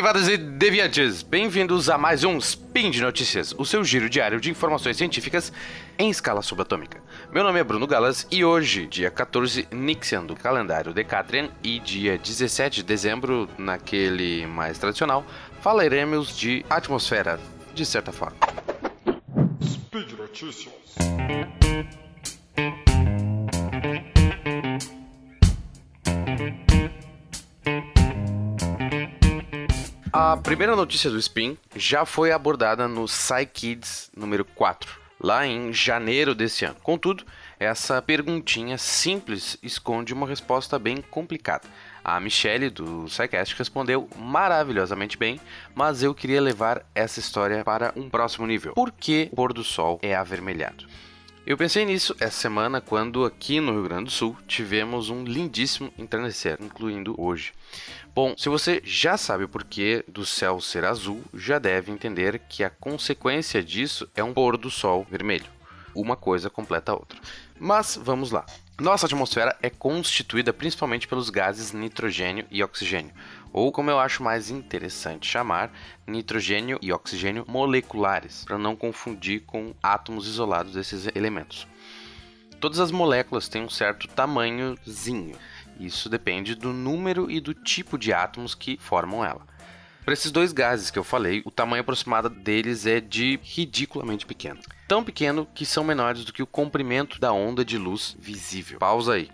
derivadas e deviantes, bem-vindos a mais um Spin de Notícias, o seu giro diário de informações científicas em escala subatômica. Meu nome é Bruno Galas e hoje, dia 14 Nixian do calendário Decatrian e dia 17 de dezembro, naquele mais tradicional, falaremos de atmosfera, de certa forma. Speed Notícias. A primeira notícia do Spin já foi abordada no PsyKids número 4, lá em janeiro desse ano. Contudo, essa perguntinha simples esconde uma resposta bem complicada. A Michelle do SciCast respondeu maravilhosamente bem, mas eu queria levar essa história para um próximo nível. Por que o pôr do sol é avermelhado? Eu pensei nisso essa semana quando aqui no Rio Grande do Sul tivemos um lindíssimo entardecer, incluindo hoje. Bom, se você já sabe o porquê do céu ser azul, já deve entender que a consequência disso é um pôr do sol vermelho. Uma coisa completa a outra. Mas vamos lá. Nossa atmosfera é constituída principalmente pelos gases nitrogênio e oxigênio, ou como eu acho mais interessante chamar, nitrogênio e oxigênio moleculares, para não confundir com átomos isolados desses elementos. Todas as moléculas têm um certo tamanhozinho. Isso depende do número e do tipo de átomos que formam ela. Para esses dois gases que eu falei, o tamanho aproximado deles é de ridiculamente pequeno. Tão pequeno que são menores do que o comprimento da onda de luz visível. Pausa aí.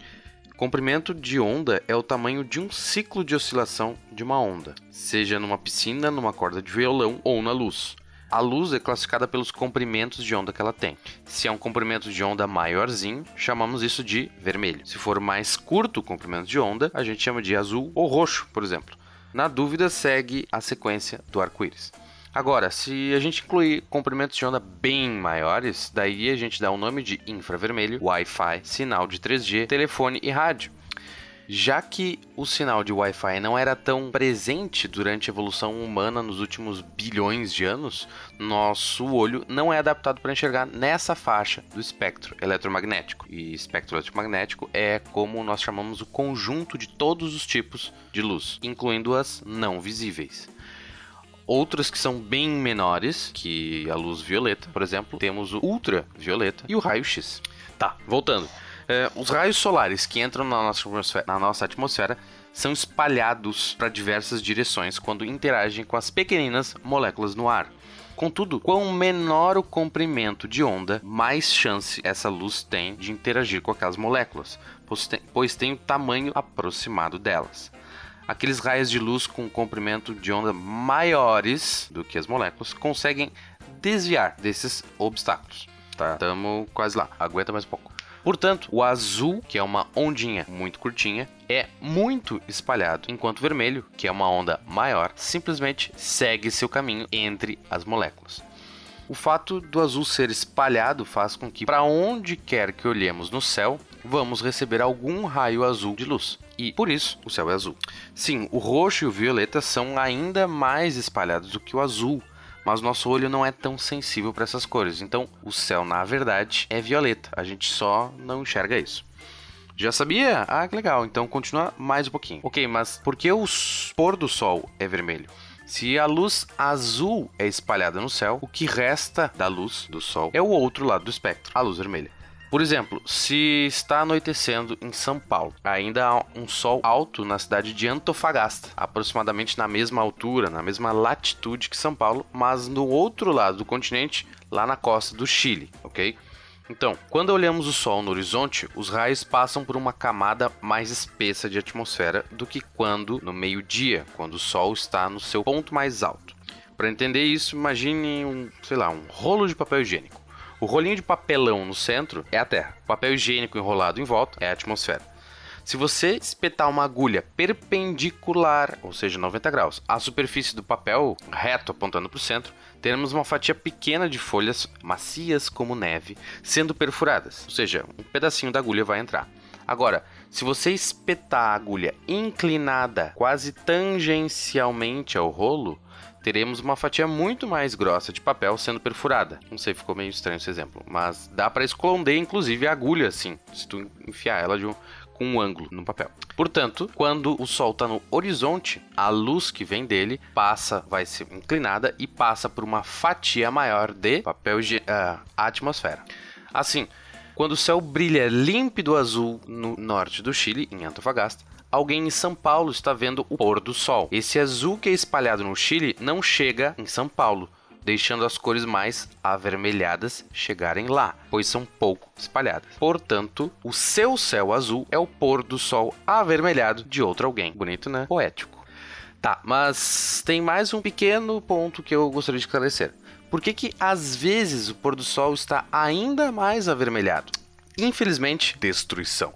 Comprimento de onda é o tamanho de um ciclo de oscilação de uma onda, seja numa piscina, numa corda de violão ou na luz. A luz é classificada pelos comprimentos de onda que ela tem. Se é um comprimento de onda maiorzinho, chamamos isso de vermelho. Se for mais curto o comprimento de onda, a gente chama de azul ou roxo, por exemplo. Na dúvida, segue a sequência do arco-íris. Agora, se a gente incluir comprimentos de onda bem maiores, daí a gente dá o nome de infravermelho, Wi-Fi, sinal de 3G, telefone e rádio. Já que o sinal de Wi-Fi não era tão presente durante a evolução humana nos últimos bilhões de anos, nosso olho não é adaptado para enxergar nessa faixa do espectro eletromagnético. E espectro eletromagnético é como nós chamamos o conjunto de todos os tipos de luz, incluindo as não visíveis. Outras que são bem menores que a luz violeta, por exemplo, temos o ultravioleta e o raio-x. Tá, voltando. É, os raios solares que entram na nossa atmosfera, na nossa atmosfera são espalhados para diversas direções quando interagem com as pequeninas moléculas no ar. Contudo, quanto menor o comprimento de onda, mais chance essa luz tem de interagir com aquelas moléculas, pois tem, pois tem o tamanho aproximado delas. Aqueles raios de luz com comprimento de onda maiores do que as moléculas conseguem desviar desses obstáculos. Tá, estamos quase lá, aguenta mais um pouco. Portanto, o azul, que é uma ondinha muito curtinha, é muito espalhado, enquanto o vermelho, que é uma onda maior, simplesmente segue seu caminho entre as moléculas. O fato do azul ser espalhado faz com que, para onde quer que olhemos no céu, vamos receber algum raio azul de luz. E por isso o céu é azul. Sim, o roxo e o violeta são ainda mais espalhados do que o azul, mas nosso olho não é tão sensível para essas cores. Então, o céu, na verdade, é violeta. A gente só não enxerga isso. Já sabia? Ah, que legal. Então continua mais um pouquinho. Ok, mas por que o pôr do sol é vermelho? Se a luz azul é espalhada no céu, o que resta da luz do sol é o outro lado do espectro, a luz vermelha. Por exemplo, se está anoitecendo em São Paulo, ainda há um sol alto na cidade de Antofagasta, aproximadamente na mesma altura, na mesma latitude que São Paulo, mas no outro lado do continente, lá na costa do Chile, ok? Então, quando olhamos o Sol no horizonte, os raios passam por uma camada mais espessa de atmosfera do que quando no meio-dia, quando o Sol está no seu ponto mais alto. Para entender isso, imagine um, sei lá, um rolo de papel higiênico. O rolinho de papelão no centro é a Terra. O papel higiênico enrolado em volta é a atmosfera. Se você espetar uma agulha perpendicular, ou seja, 90 graus, à superfície do papel, reto apontando para o centro, teremos uma fatia pequena de folhas macias como neve sendo perfuradas, ou seja, um pedacinho da agulha vai entrar. Agora, se você espetar a agulha inclinada quase tangencialmente ao rolo, teremos uma fatia muito mais grossa de papel sendo perfurada. Não sei, ficou meio estranho esse exemplo, mas dá para esconder inclusive a agulha assim, se tu enfiar ela um, com um ângulo no papel. Portanto, quando o Sol está no horizonte, a luz que vem dele passa, vai ser inclinada e passa por uma fatia maior de papel uh, atmosfera. Assim, quando o céu brilha límpido azul no norte do Chile, em Antofagasta, alguém em São Paulo está vendo o pôr do sol. Esse azul que é espalhado no Chile não chega em São Paulo, deixando as cores mais avermelhadas chegarem lá, pois são pouco espalhadas. Portanto, o seu céu azul é o pôr do sol avermelhado de outro alguém. Bonito, né? Poético. Tá, mas tem mais um pequeno ponto que eu gostaria de esclarecer. Por que, que às vezes o pôr do sol está ainda mais avermelhado? Infelizmente, destruição.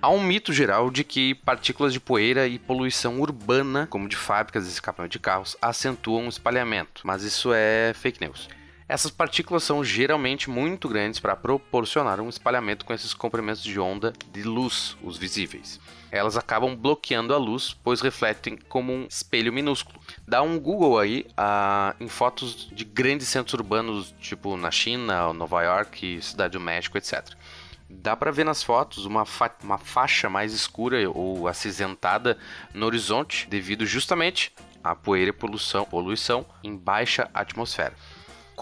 Há um mito geral de que partículas de poeira e poluição urbana, como de fábricas e escapamento de carros, acentuam o espalhamento, mas isso é fake news. Essas partículas são geralmente muito grandes para proporcionar um espalhamento com esses comprimentos de onda de luz, os visíveis. Elas acabam bloqueando a luz, pois refletem como um espelho minúsculo. Dá um Google aí uh, em fotos de grandes centros urbanos, tipo na China, Nova York, Cidade do México, etc dá para ver nas fotos uma, fa uma faixa mais escura ou acinzentada no horizonte, devido justamente à poeira e poluição, poluição em baixa atmosfera.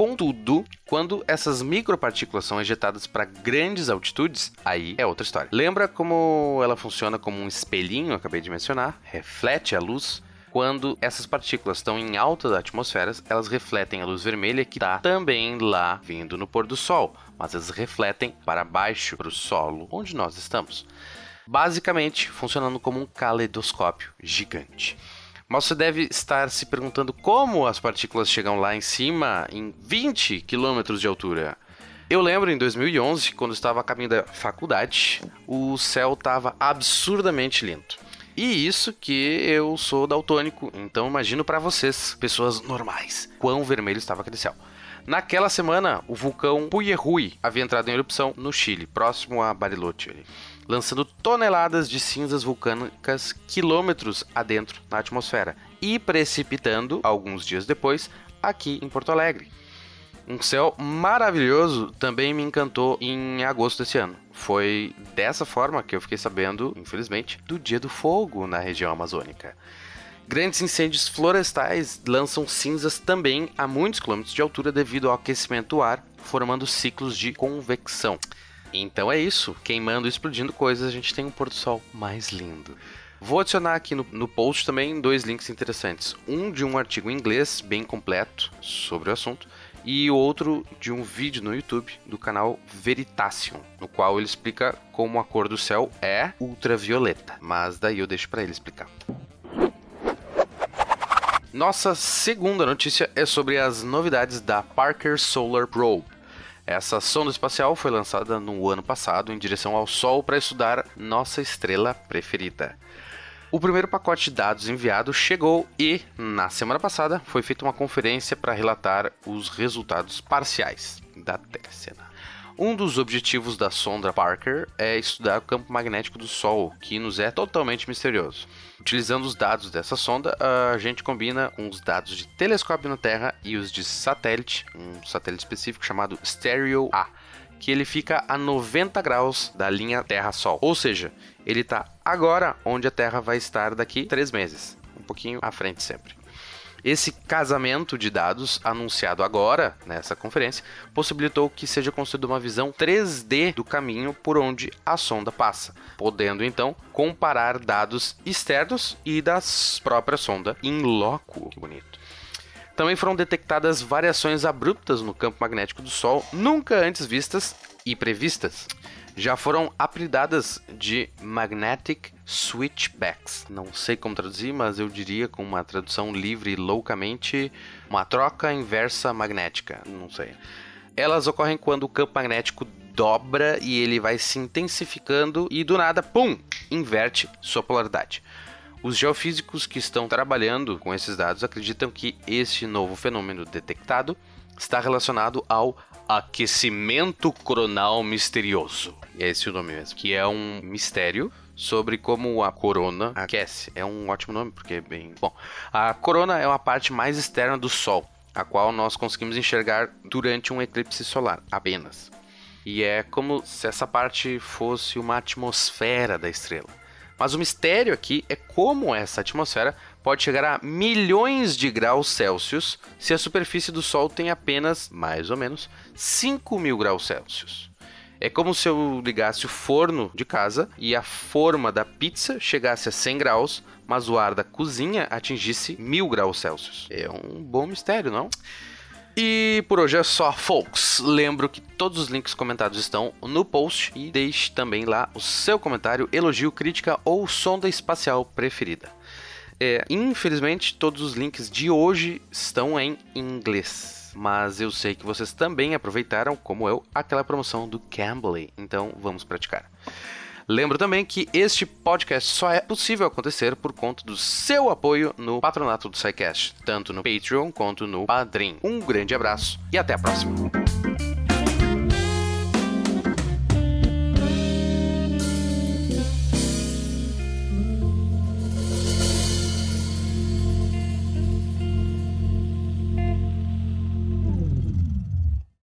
Contudo, quando essas micropartículas são ejetadas para grandes altitudes, aí é outra história. Lembra como ela funciona como um espelhinho, acabei de mencionar, reflete a luz quando essas partículas estão em alta atmosfera, elas refletem a luz vermelha que está também lá vindo no pôr do sol, mas elas refletem para baixo, para o solo onde nós estamos. Basicamente, funcionando como um caleidoscópio gigante. Mas você deve estar se perguntando como as partículas chegam lá em cima em 20 quilômetros de altura. Eu lembro em 2011, quando estava a caminho da faculdade, o céu estava absurdamente lindo. E isso que eu sou daltônico, então imagino para vocês, pessoas normais, quão vermelho estava aquele céu. Naquela semana, o vulcão Puyehue havia entrado em erupção no Chile, próximo a Bariloche, lançando toneladas de cinzas vulcânicas quilômetros adentro na atmosfera e precipitando, alguns dias depois, aqui em Porto Alegre. Um céu maravilhoso também me encantou em agosto desse ano. Foi dessa forma que eu fiquei sabendo, infelizmente, do Dia do Fogo na região amazônica. Grandes incêndios florestais lançam cinzas também a muitos quilômetros de altura devido ao aquecimento do ar, formando ciclos de convecção. Então é isso, queimando e explodindo coisas, a gente tem um pôr do sol mais lindo. Vou adicionar aqui no, no post também dois links interessantes. Um de um artigo em inglês bem completo sobre o assunto e outro de um vídeo no YouTube do canal Veritasium, no qual ele explica como a cor do céu é ultravioleta, mas daí eu deixo para ele explicar. Nossa segunda notícia é sobre as novidades da Parker Solar Probe. Essa sonda espacial foi lançada no ano passado em direção ao Sol para estudar nossa estrela preferida. O primeiro pacote de dados enviado chegou e, na semana passada, foi feita uma conferência para relatar os resultados parciais da Tercena. Um dos objetivos da sonda Parker é estudar o campo magnético do Sol, que nos é totalmente misterioso. Utilizando os dados dessa sonda, a gente combina com os dados de telescópio na Terra e os de satélite, um satélite específico chamado Stereo A, que ele fica a 90 graus da linha Terra-Sol. Ou seja, ele está agora onde a Terra vai estar daqui três meses, um pouquinho à frente sempre. Esse casamento de dados anunciado agora nessa conferência possibilitou que seja construída uma visão 3D do caminho por onde a sonda passa, podendo então comparar dados externos e das próprias sonda em loco. Que bonito. Também foram detectadas variações abruptas no campo magnético do Sol, nunca antes vistas e previstas. Já foram apelidadas de Magnetic Switchbacks. Não sei como traduzir, mas eu diria com uma tradução livre loucamente uma troca inversa magnética. Não sei. Elas ocorrem quando o campo magnético dobra e ele vai se intensificando e do nada, pum, inverte sua polaridade. Os geofísicos que estão trabalhando com esses dados acreditam que esse novo fenômeno detectado está relacionado ao aquecimento coronal misterioso. E é esse o nome mesmo, que é um mistério sobre como a corona aquece. É um ótimo nome porque é bem bom. A corona é uma parte mais externa do Sol, a qual nós conseguimos enxergar durante um eclipse solar apenas. E é como se essa parte fosse uma atmosfera da estrela. Mas o mistério aqui é como essa atmosfera pode chegar a milhões de graus Celsius se a superfície do Sol tem apenas, mais ou menos, 5 mil graus Celsius. É como se eu ligasse o forno de casa e a forma da pizza chegasse a 100 graus, mas o ar da cozinha atingisse 1000 graus Celsius. É um bom mistério, não? E por hoje é só, folks. Lembro que todos os links comentados estão no post e deixe também lá o seu comentário, elogio, crítica ou sonda espacial preferida. É, infelizmente, todos os links de hoje estão em inglês. Mas eu sei que vocês também aproveitaram, como eu, aquela promoção do Cambly. Então vamos praticar. Lembro também que este podcast só é possível acontecer por conta do seu apoio no patronato do SciCast, tanto no Patreon quanto no Padrim. Um grande abraço e até a próxima.